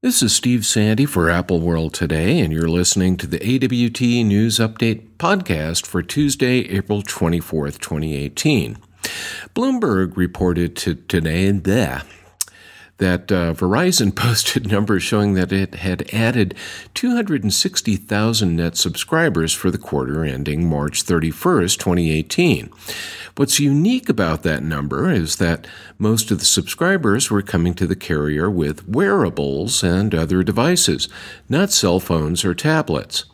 This is Steve Sande for Apple World Today, and you're listening to the AWT News Update podcast for Tuesday, April 24th, 2018. Bloomberg reported to today that that uh, Verizon posted numbers showing that it had added 260,000 net subscribers for the quarter ending March 31st, 2018. What's unique about that number is that most of the subscribers were coming to the carrier with wearables and other devices, not cell phones or tablets.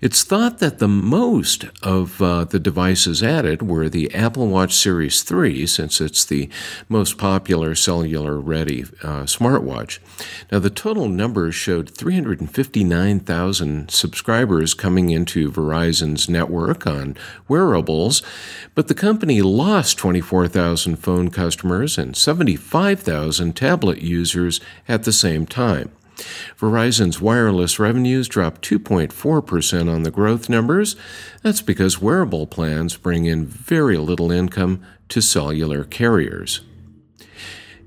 It's thought that the most of uh, the devices added were the Apple Watch Series 3, since it's the most popular cellular ready uh, smartwatch. Now, the total numbers showed 359,000 subscribers coming into Verizon's network on wearables, but the company lost 24,000 phone customers and 75,000 tablet users at the same time. Verizon's wireless revenues dropped 2.4% on the growth numbers. That's because wearable plans bring in very little income to cellular carriers.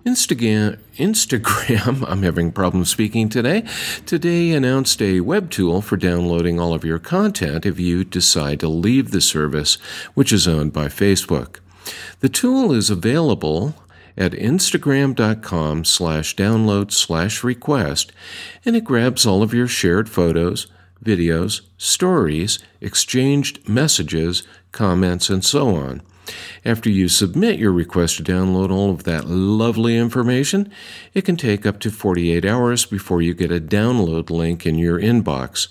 Instagram, I'm having problems speaking today, today announced a web tool for downloading all of your content if you decide to leave the service, which is owned by Facebook. The tool is available at instagram.com slash download slash request, and it grabs all of your shared photos, videos, stories, exchanged messages, comments, and so on. After you submit your request to download all of that lovely information, it can take up to 48 hours before you get a download link in your inbox.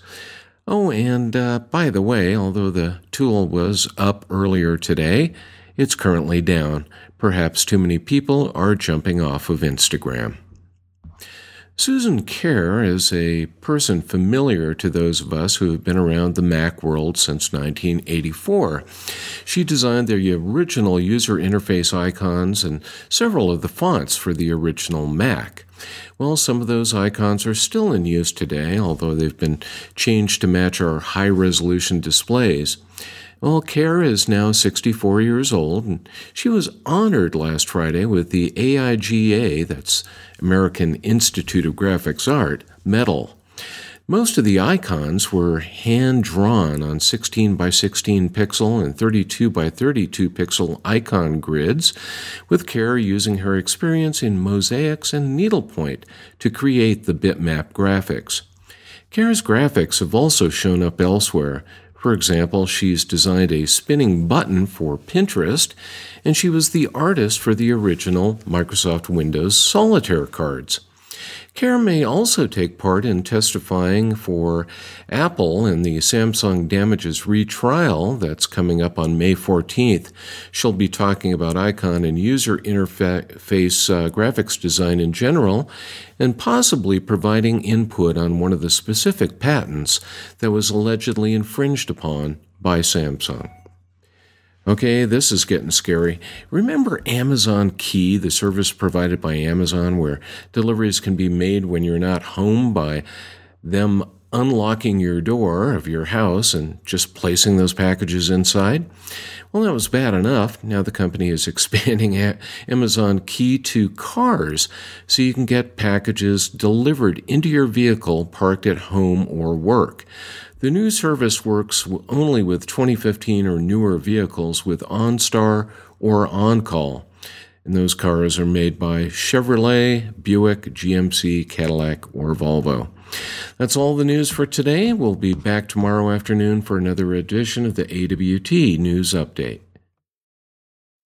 Oh, and uh, by the way, although the tool was up earlier today, it's currently down. Perhaps too many people are jumping off of Instagram. Susan Kare is a person familiar to those of us who have been around the Mac world since 1984. She designed the original user interface icons and several of the fonts for the original Mac. Well, some of those icons are still in use today, although they've been changed to match our high resolution displays. Well, Kare is now 64 years old, and she was honored last Friday with the AIGA, that's American Institute of Graphics Art, medal. Most of the icons were hand drawn on 16 by 16 pixel and 32 by 32 pixel icon grids, with Kare using her experience in mosaics and needlepoint to create the bitmap graphics. Kare's graphics have also shown up elsewhere, for example, she's designed a spinning button for Pinterest, and she was the artist for the original Microsoft Windows Solitaire cards. Kare may also take part in testifying for Apple in the Samsung damages retrial that's coming up on May 14th. She'll be talking about icon and user interface uh, graphics design in general and possibly providing input on one of the specific patents that was allegedly infringed upon by Samsung. Okay, this is getting scary. Remember Amazon Key, the service provided by Amazon where deliveries can be made when you're not home by them unlocking your door of your house and just placing those packages inside? Well, that was bad enough. Now the company is expanding Amazon Key to cars so you can get packages delivered into your vehicle parked at home or work. The new service works only with 2015 or newer vehicles with OnStar or OnCall. And those cars are made by Chevrolet, Buick, GMC, Cadillac, or Volvo. That's all the news for today. We'll be back tomorrow afternoon for another edition of the AWT News Update.